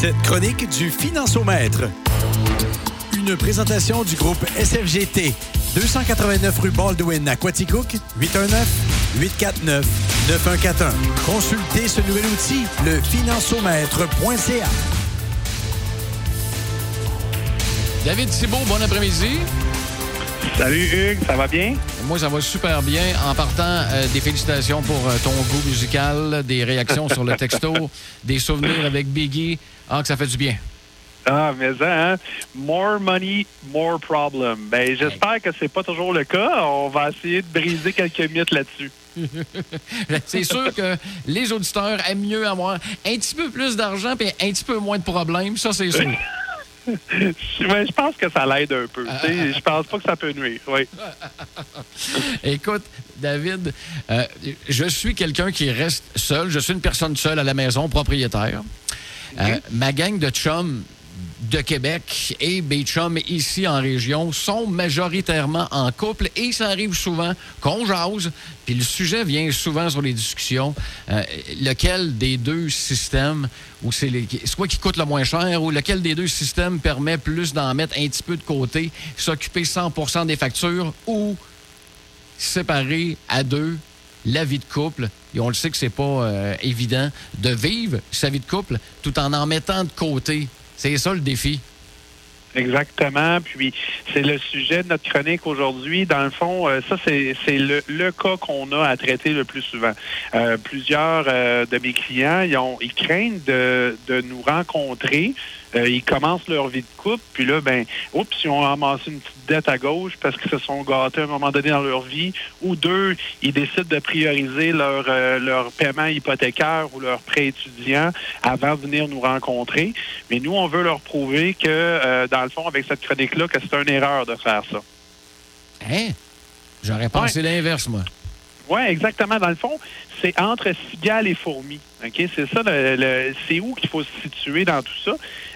Cette chronique du Financiomètre. Une présentation du groupe SFGT. 289 rue Baldwin à Quaticook, 819-849-9141. Consultez ce nouvel outil, le financiomètre.ca. David Thibault, bon après-midi. Salut Hugues, ça va bien? Moi, ça va super bien. En partant, euh, des félicitations pour euh, ton goût musical, des réactions sur le texto, des souvenirs avec Biggie. Ah, que ça fait du bien. Ah, mais ça, hein? More money, more problem. Ben, j'espère que c'est pas toujours le cas. On va essayer de briser quelques mythes là-dessus. c'est sûr que les auditeurs aiment mieux avoir un petit peu plus d'argent et un petit peu moins de problèmes. Ça, c'est sûr. je pense que ça l'aide un peu. Je pense pas que ça peut nuire. Oui. Écoute, David, euh, je suis quelqu'un qui reste seul. Je suis une personne seule à la maison, propriétaire. Euh, ma gang de chums de Québec et mes ici en région sont majoritairement en couple et ça arrive souvent qu'on jase. Puis le sujet vient souvent sur les discussions. Euh, lequel des deux systèmes, ou c'est soit qui coûte le moins cher, ou lequel des deux systèmes permet plus d'en mettre un petit peu de côté, s'occuper 100% des factures ou séparer à deux la vie de couple. Et on le sait que c'est pas euh, évident de vivre sa vie de couple tout en en mettant de côté c'est ça le défi. Exactement. Puis c'est le sujet de notre chronique aujourd'hui. Dans le fond, euh, ça c'est le, le, cas qu'on a à traiter le plus souvent. Euh, plusieurs euh, de mes clients, ils, ont, ils craignent de, de nous rencontrer euh, ils commencent leur vie de couple, puis là, ben, oups, ils ont amassé une petite dette à gauche parce qu'ils se sont gâtés à un moment donné dans leur vie, ou deux, ils décident de prioriser leur, euh, leur paiement hypothécaire ou leur prêt étudiant avant de venir nous rencontrer. Mais nous, on veut leur prouver que, euh, dans le fond, avec cette chronique-là, que c'est une erreur de faire ça. Hein? J'aurais pensé l'inverse, moi. Oui, exactement. Dans le fond, c'est entre cigale et fourmi. OK? C'est ça, le, c'est où qu'il faut se situer dans tout ça.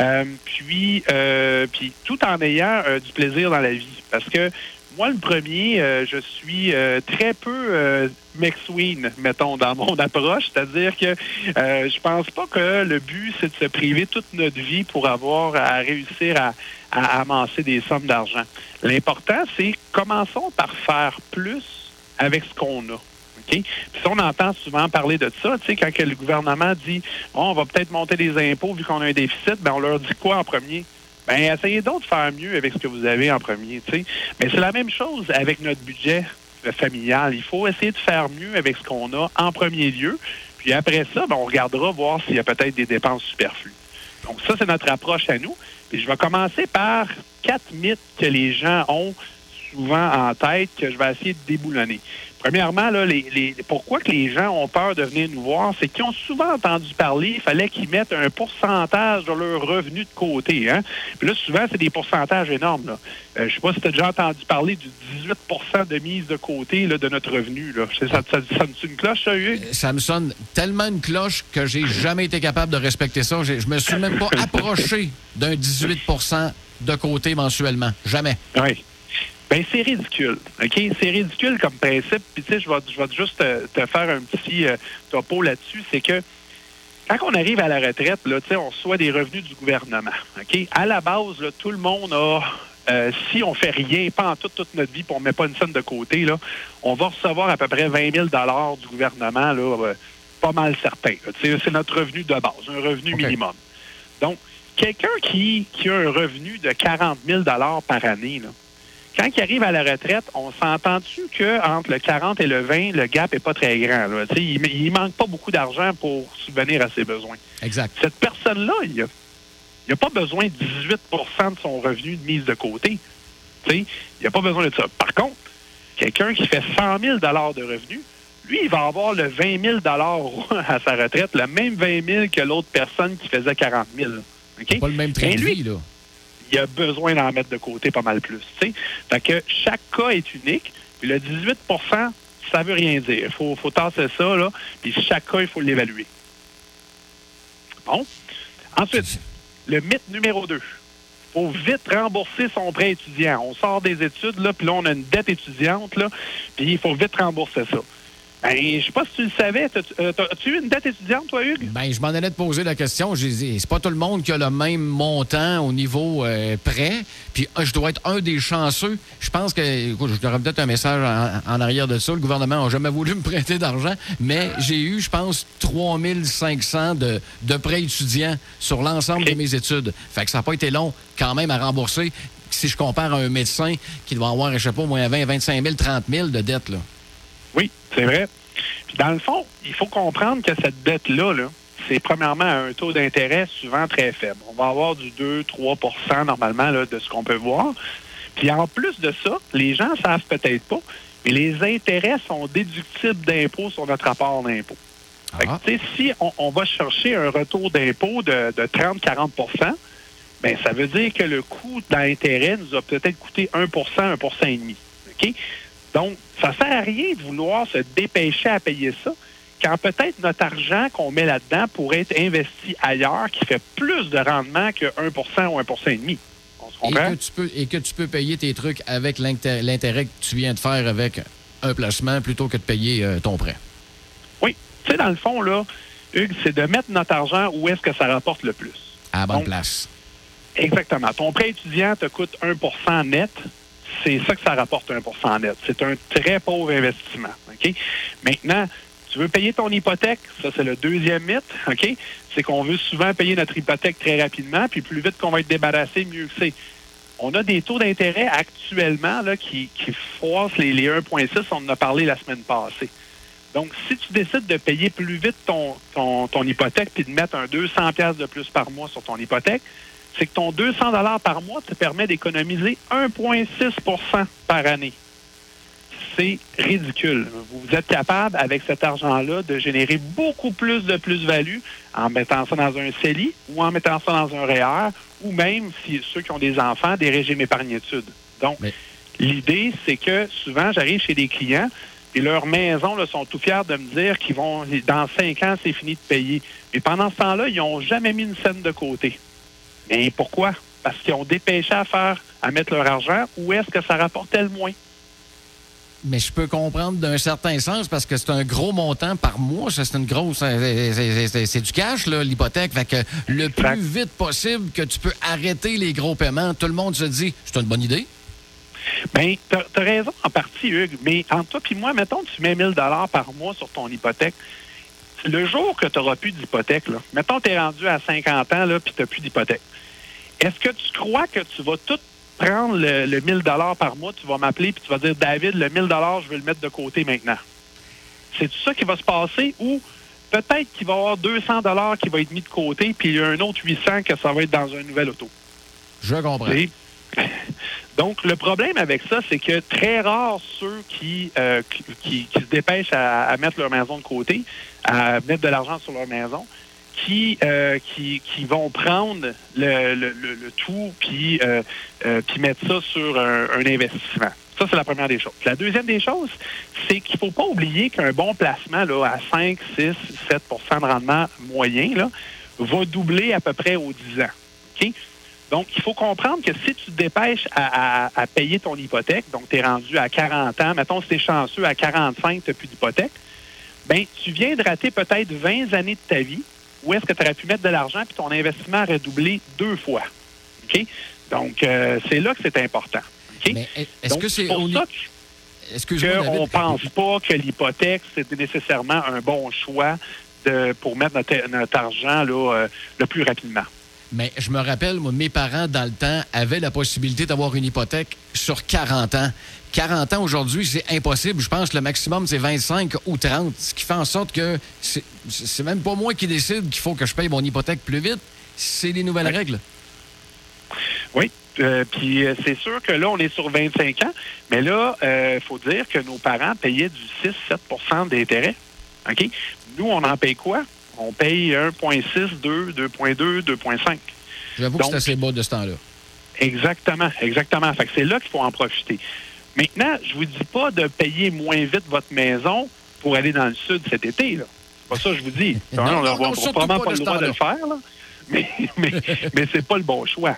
Euh, puis, euh, puis, tout en ayant euh, du plaisir dans la vie. Parce que moi, le premier, je suis très peu McSween, mettons, dans mon approche. C'est-à-dire que je pense pas que le but, c'est de se priver toute notre vie pour avoir à réussir à amasser des sommes d'argent. L'important, c'est commençons par faire plus avec ce qu'on a. Puis on entend souvent parler de ça, tu sais, quand le gouvernement dit on va peut-être monter les impôts vu qu'on a un déficit, ben on leur dit quoi en premier? Ben essayez donc de faire mieux avec ce que vous avez en premier, tu sais. Mais c'est la même chose avec notre budget familial. Il faut essayer de faire mieux avec ce qu'on a en premier lieu. Puis après ça, ben, on regardera voir s'il y a peut-être des dépenses superflues. Donc ça, c'est notre approche à nous. Puis je vais commencer par quatre mythes que les gens ont souvent en tête que je vais essayer de déboulonner. Premièrement, là, les, pourquoi que les gens ont peur de venir nous voir, c'est qu'ils ont souvent entendu parler, il fallait qu'ils mettent un pourcentage de leur revenu de côté. Hein? Puis là, souvent, c'est des pourcentages énormes. Là. Euh, je sais pas si tu as déjà entendu parler du 18% de mise de côté là, de notre revenu. Là. Ça, ça, ça, sonne une cloche, ça, Hugues? Ça me sonne tellement une cloche que j'ai jamais été capable de respecter ça. Je me suis même pas approché d'un 18% de côté mensuellement. Jamais. Oui. Ben, c'est ridicule. OK? C'est ridicule comme principe. Puis, tu sais, je vais, je vais juste te, faire un petit euh, topo là-dessus. C'est que quand on arrive à la retraite, là, tu sais, on reçoit des revenus du gouvernement. OK? À la base, là, tout le monde a. Euh, si on fait rien, pas en toute, toute notre vie, puis on ne met pas une scène de côté, là, on va recevoir à peu près 20 000 du gouvernement, là, euh, pas mal certain. C'est notre revenu de base, un revenu minimum. Donc, quelqu'un qui, qui a un revenu de 40 000 par année, là, quand il arrive à la retraite, on s'entend-tu qu'entre le 40 et le 20, le gap n'est pas très grand. Là? Il ne manque pas beaucoup d'argent pour subvenir à ses besoins. Exact. Cette personne-là, il n'a pas besoin de 18% de son revenu de mise de côté. il n'a pas besoin de ça. Par contre, quelqu'un qui fait 100 000 de revenus, lui, il va avoir le 20 000 à sa retraite, le même 20 000 que l'autre personne qui faisait 40 000. Pas le même train de vie, là il y a besoin d'en mettre de côté pas mal plus. Fait que chaque cas est unique. Puis le 18% ça veut rien dire. Il faut, faut tasser ça, là. Puis chaque cas, il faut l'évaluer. Bon. Ensuite, le mythe numéro 2. Il faut vite rembourser son prêt étudiant. On sort des études, là, puis là, on a une dette étudiante, là, puis il faut vite rembourser ça. Ben, je sais pas si tu le savais. Euh, as-tu eu une dette étudiante, toi, Hugues? Ben, je m'en allais te poser la question. J'ai dit, c'est pas tout le monde qui a le même montant au niveau euh, prêt. Puis, je dois être un des chanceux. Je pense que, écoute, je devrais peut-être un message en, arrière de ça. Le gouvernement n'a jamais voulu me prêter d'argent, mais j'ai eu, je pense, 3500 de, de prêts étudiants sur l'ensemble de mes études. Fait que ça n'a pas été long quand même à rembourser. Si je compare à un médecin qui doit avoir, je sais pas, au moins 20, 25 000, 30 000 de dettes, là. C'est vrai. Puis dans le fond, il faut comprendre que cette dette-là, c'est premièrement un taux d'intérêt souvent très faible. On va avoir du 2-3% normalement là, de ce qu'on peut voir. Puis en plus de ça, les gens ne savent peut-être pas, mais les intérêts sont déductibles d'impôts sur notre rapport d'impôt. Ah. Si on, va chercher un retour d'impôt de, 30-40% bien, ça veut dire que le coût d'intérêt nous a peut-être coûté 1 1 1,5% OK? Donc, ça ne sert à rien de vouloir se dépêcher à payer ça quand peut-être notre argent qu'on met là-dedans pourrait être investi ailleurs qui fait plus de rendement que 1% ou 1,5 On se comprend? Et que, tu peux, et que tu peux payer tes trucs avec l'intérêt que tu viens de faire avec un placement plutôt que de payer euh, ton prêt. Oui. Tu sais, dans le fond, là, Hugues, c'est de mettre notre argent où est-ce que ça rapporte le plus. À la bonne place. Exactement. Ton prêt étudiant te coûte 1% net c'est ça que ça rapporte 1% net. C'est un très pauvre investissement. Maintenant, tu veux payer ton hypothèque, ça c'est le deuxième mythe, OK? C'est qu'on veut souvent payer notre hypothèque très rapidement, puis plus vite qu'on va être débarrassé, mieux que c'est. On a des taux d'intérêt actuellement là, qui, qui froissent les, les 1,6, on en a parlé la semaine passée. Donc, si tu décides de payer plus vite ton, ton, ton hypothèque puis de mettre un 200 de plus par mois sur ton hypothèque, c'est que ton 200 dollars par mois te permet d'économiser 1,6% par année. C'est ridicule. Vous êtes capable, avec cet argent-là, de générer beaucoup plus de plus-value en mettant ça dans un CELI ou en mettant ça dans un REER ou même, si ceux qui ont des enfants, des régimes épargne-études. Donc, l'idée, c'est que souvent, j'arrive chez des clients et leurs maisons là, sont tout fiers de me dire qu'ils vont, dans cinq ans, c'est fini de payer. Mais pendant ce temps-là, ils n'ont jamais mis une scène de côté. Et pourquoi? Parce qu'ils ont dépêché à faire, à mettre leur argent, où est-ce que ça rapportait le moins? Mais je peux comprendre d'un certain sens parce que c'est un gros montant par mois. C'est une grosse. C'est du cash, l'hypothèque. Fait que le plus vite possible que tu peux arrêter les gros paiements, tout le monde se dit c'est une bonne idée. Bien, tu as, raison en partie, Hugues. Mais entre toi et moi, mettons tu mets 1000 par mois sur ton hypothèque le jour que tu n'auras plus d'hypothèque, mettons tu es rendu à 50 ans puis tu n'as plus d'hypothèque, est-ce que tu crois que tu vas tout prendre le, 1000 dollars par mois, tu vas m'appeler puis tu vas dire David, le 1000 dollars, je vais le mettre de côté maintenant? C'est tout ça qui va se passer? Ou peut-être qu'il va y avoir 200 dollars qui va être mis de côté puis il y a un autre 800 que ça va être dans un nouvel auto? Je comprends. Donc, le problème avec ça, c'est que très rares ceux qui, euh, qui, se dépêchent à, mettre leur maison de côté, à mettre de l'argent sur leur maison, qui, euh, qui, qui, vont prendre le, le, le, tout puis, euh, puis mettre ça sur un, investissement. Ça, c'est la première des choses. La deuxième des choses, c'est qu'il ne faut pas oublier qu'un bon placement là, à 5, 6, 7% de rendement moyen là, va doubler à peu près aux 10 ans. OK? Donc, il faut comprendre que si tu te dépêches à, payer ton hypothèque, donc tu es rendu à 40 ans, mettons si tu es chanceux à 45, tu n'as plus d'hypothèque, bien, tu viens de rater peut-être 20 années de ta vie où est-ce que tu aurais pu mettre de l'argent puis ton investissement aurait doublé deux fois. OK? Donc, euh, c'est là que c'est important. est-ce que c'est pour ça qu'on ne pense pas que l'hypothèque, c'est nécessairement un bon choix de, pour mettre notre, argent là, euh, le plus rapidement. Mais je me rappelle, moi, mes parents, dans le temps, avaient la possibilité d'avoir une hypothèque sur 40 ans. 40 ans aujourd'hui, c'est impossible. Je pense que le maximum, c'est 25 ou 30. Ce qui fait en sorte que c'est même pas moi qui décide qu'il faut que je paye mon hypothèque plus vite. C'est les nouvelles règles. Oui. Euh, puis euh, c'est sûr que là, on est sur 25 ans, mais là, il euh, faut dire que nos parents payaient du 6-7% d'intérêt. OK? Nous, on en paye quoi? On paye 1,6, 2, 2,2, 2,5. J'avoue que c'est assez bas de ce temps-là. Exactement, exactement. Fait que c'est là qu'il faut en profiter. Maintenant, je vous dis pas de payer moins vite votre maison pour aller dans le sud cet été. C'est pas ça que je vous dis. on n'a probablement pas, le droit de le faire, là. mais, mais, mais c'est pas le bon choix.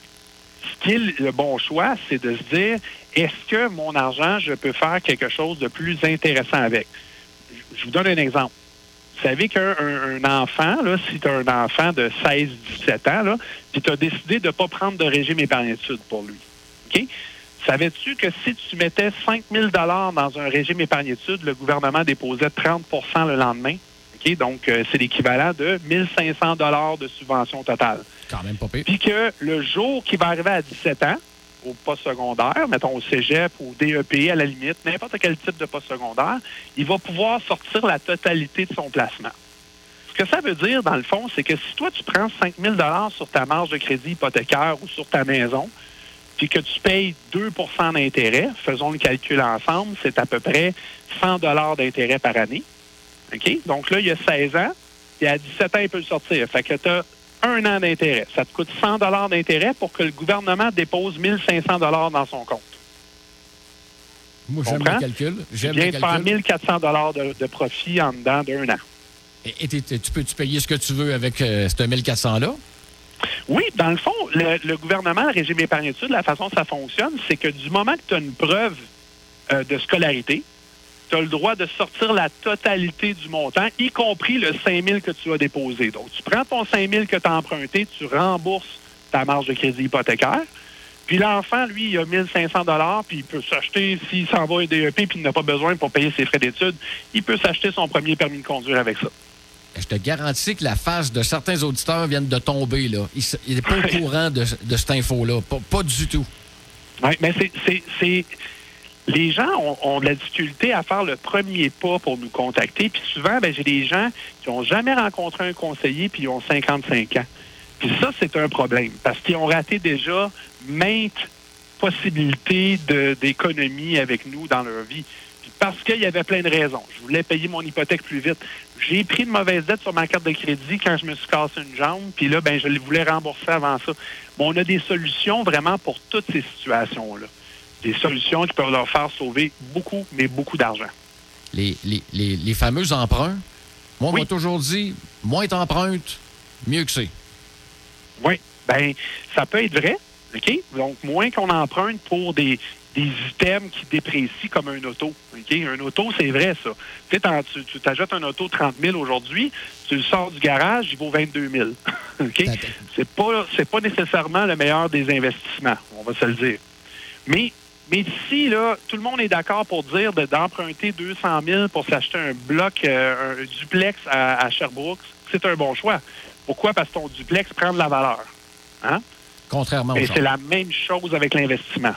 Ce qui est le bon choix, c'est de se dire, est-ce que mon argent, je peux faire quelque chose de plus intéressant avec? je vous donne un exemple. Vous savez qu'un un, enfant, là, si tu as un enfant de 16-17 ans, là, puis tu as décidé de ne pas prendre de régime épargne-études pour lui. OK? Savais-tu que si tu mettais 5 000 dans un régime épargne-études, le gouvernement déposait 30% le lendemain? OK? Donc, euh, c'est l'équivalent de 1 500 de subvention totale. Quand même pas pire. Puis que le jour qui va arriver à 17 ans, au poste secondaire, mettons au cégep ou au DEP à la limite, n'importe quel type de poste secondaire, il va pouvoir sortir la totalité de son placement. Ce que ça veut dire, dans le fond, c'est que si toi, tu prends 5 000 sur ta marge de crédit hypothécaire ou sur ta maison, puis que tu payes 2% d'intérêt, faisons le calcul ensemble, c'est à peu près 100 d'intérêt par année. OK? Donc là, il y a 16 ans, et à 17 ans, il peut le sortir. Fait que tu as un an d'intérêt. Ça te coûte 100 d'intérêt pour que le gouvernement dépose 1500 dans son compte. Moi, j'aime le calcul. J'aime le calcul. faire 1400 de, de profit en dedans d'un an. Et, tu peux-tu payer ce que tu veux avec euh, ce 1400-là? Oui, dans le fond, le, gouvernement, le régime épargne-études, la façon dont ça fonctionne, c'est que du moment que tu as une preuve euh, de scolarité, tu as le droit de sortir la totalité du montant, y compris le 5 000 que tu as déposé. Donc, tu prends ton 5 000 que tu as emprunté, tu rembourses ta marge de crédit hypothécaire. Puis l'enfant, lui, il a 1500 dollars, puis il peut s'acheter, s'il s'en va à DEP, puis il n'a pas besoin pour payer ses frais d'études, il peut s'acheter son premier permis de conduire avec ça. Je te garantis que la face de certains auditeurs vient de tomber. là. Il n'est pas au courant de, cette info-là. Pas, du tout. Oui, mais c'est les gens ont, de la difficulté à faire le premier pas pour nous contacter. Puis souvent, ben, j'ai des gens qui n'ont jamais rencontré un conseiller puis ils ont 55 ans. Puis ça, c'est un problème parce qu'ils ont raté déjà maintes possibilités d'économie avec nous dans leur vie. Puis parce qu'il y avait plein de raisons. Je voulais payer mon hypothèque plus vite. J'ai pris de mauvaises dettes sur ma carte de crédit quand je me suis cassé une jambe. Puis là, ben, je voulais rembourser avant ça. Bon, on a des solutions vraiment pour toutes ces situations-là des solutions qui peuvent leur faire sauver beaucoup, mais beaucoup d'argent. Les, les, les, fameux emprunts, moi, on m'a toujours dit, moins t'empruntes, mieux que c'est. Oui, bien, ça peut être vrai, OK? Donc, moins qu'on emprunte pour des, des items qui déprécient comme un auto. OK? Un auto, c'est vrai, ça. Tu tu t'achètes un auto 30 000 aujourd'hui, tu le sors du garage, il vaut 22 000. OK? C'est pas, c'est pas nécessairement le meilleur des investissements, on va se le dire. Mais mais si là, tout le monde est d'accord pour dire d'emprunter 200 000 pour s'acheter un bloc, euh, un duplex à, Sherbrooke, c'est un bon choix. Pourquoi? Parce que ton duplex prend de la valeur. Hein? Contrairement Et c'est la même chose avec l'investissement.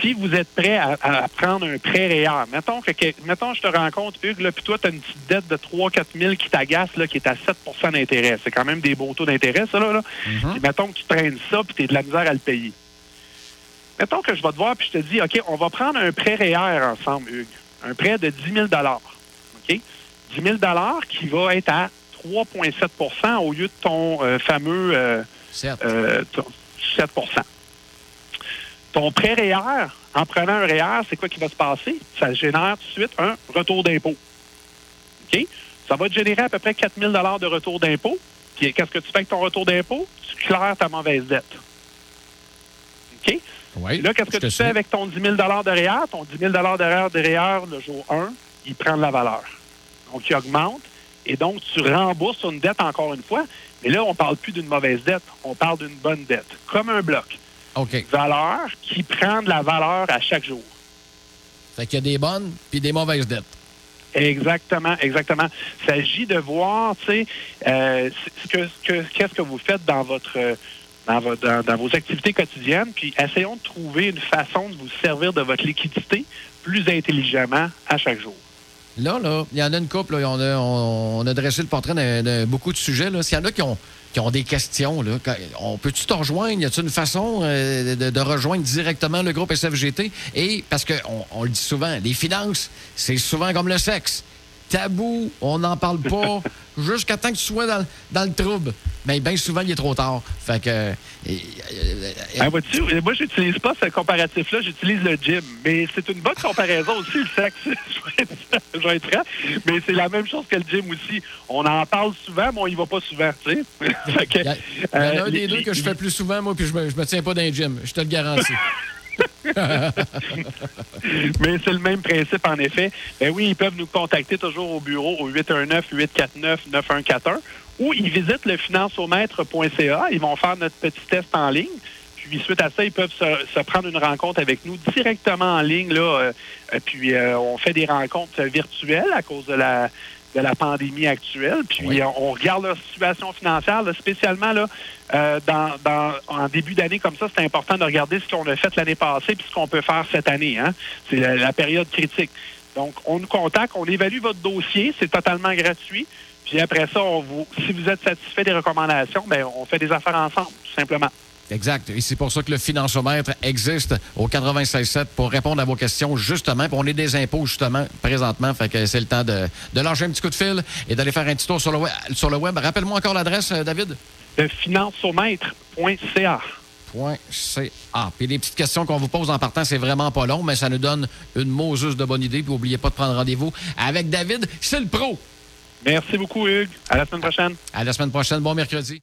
Si vous êtes prêt à, prendre un prêt réel, mettons que, mettons je te rencontre, Hugues, là, puis toi, tu as une petite dette de 3-4 000 qui t'agace, là, qui est à 7% d'intérêt. C'est quand même des beaux taux d'intérêt, ça, là. là. Mm-hmm. Mettons que tu traînes ça, puis tu es de la misère à le payer. Mettons que je vais te voir puis je te dis, OK, on va prendre un prêt REER ensemble, Hugues. Un prêt de 10 000 OK? 10 000 qui va être à 3,7% au lieu de ton euh, fameux euh, 7. Euh, ton prêt REER, en prenant un REER, c'est quoi qui va se passer? Ça génère tout de suite un retour d'impôt. OK? Ça va te générer à peu près 4 000 de retour d'impôt. Puis qu'est-ce que tu fais avec ton retour d'impôt? Tu claires ta mauvaise dette. OK? là, qu'est-ce que tu fais avec ton 10 000 de REER? Ton 10 000 de REER, le jour 1, il prend de la valeur. Donc, il augmente. Et donc, tu rembourses une dette encore une fois. Mais là, on ne parle plus d'une mauvaise dette. On parle d'une bonne dette. Comme un bloc. OK. Valeur qui prend de la valeur à chaque jour. Fait qu'il y a des bonnes puis des mauvaises dettes. Exactement, exactement. Il s'agit de voir, tu sais, euh, qu'est-ce que vous faites dans votre dans, vos activités quotidiennes, puis essayons de trouver une façon de vous servir de votre liquidité plus intelligemment à chaque jour. Là, là, il y en a une couple, on, a, dressé le portrait de, beaucoup de sujets. S'il y en a qui ont, qui ont des questions, là, on peut-tu te rejoindre? Y a-t-il une façon euh, de, rejoindre directement le groupe SFGT? Et parce qu'on on le dit souvent, les finances, c'est souvent comme le sexe tabou, on n'en parle pas, jusqu'à temps que tu sois dans, dans le trouble. Mais bien souvent, il est trop tard. Fait que. Euh, ben, moi, j'utilise pas ce comparatif-là, j'utilise le gym. Mais c'est une bonne comparaison aussi, le sexe. je vais être franc. Mais c'est la même chose que le gym aussi. On en parle souvent, mais on y va pas souvent, tu sais. il y, a, un euh, des deux que je fais plus souvent, moi, puis je me, me tiens pas dans le gym. Je te le garantis. Mais c'est le même principe, en effet. Ben oui, ils peuvent nous contacter toujours au bureau au 819-849-9141 ou ils visitent le financomètre.ca. Ils vont faire notre petit test en ligne. Puis suite à ça, ils peuvent se, prendre une rencontre avec nous directement en ligne. Là, euh, puis euh, on fait des rencontres virtuelles à cause de la de la pandémie actuelle. Puis on, regarde leur situation financière, spécialement là, euh, dans, en début d'année comme ça, c'est important de regarder ce qu'on a fait l'année passée puis ce qu'on peut faire cette année. Hein. C'est la, période critique. Donc, on nous contacte, on évalue votre dossier, c'est totalement gratuit. Puis après ça, on vous, si vous êtes satisfait des recommandations, bien, on fait des affaires ensemble, tout simplement. Exact. Et c'est pour ça que le financiomètre existe au 96.7 pour répondre à vos questions, justement. Puis on est des impôts, justement, présentement. Fait que c'est le temps de, de lancer un petit coup de fil et d'aller faire un petit tour sur le web. Sur le web. Rappelle-moi encore l'adresse, euh, David. financiomètre.ca. .ca. Puis les petites questions qu'on vous pose en partant, c'est vraiment pas long, mais ça nous donne une Moses de bonne idée. Puis n'oubliez pas de prendre rendez-vous avec David. C'est le pro. Merci beaucoup, Hugues. À la semaine prochaine. À la semaine prochaine. Bon mercredi.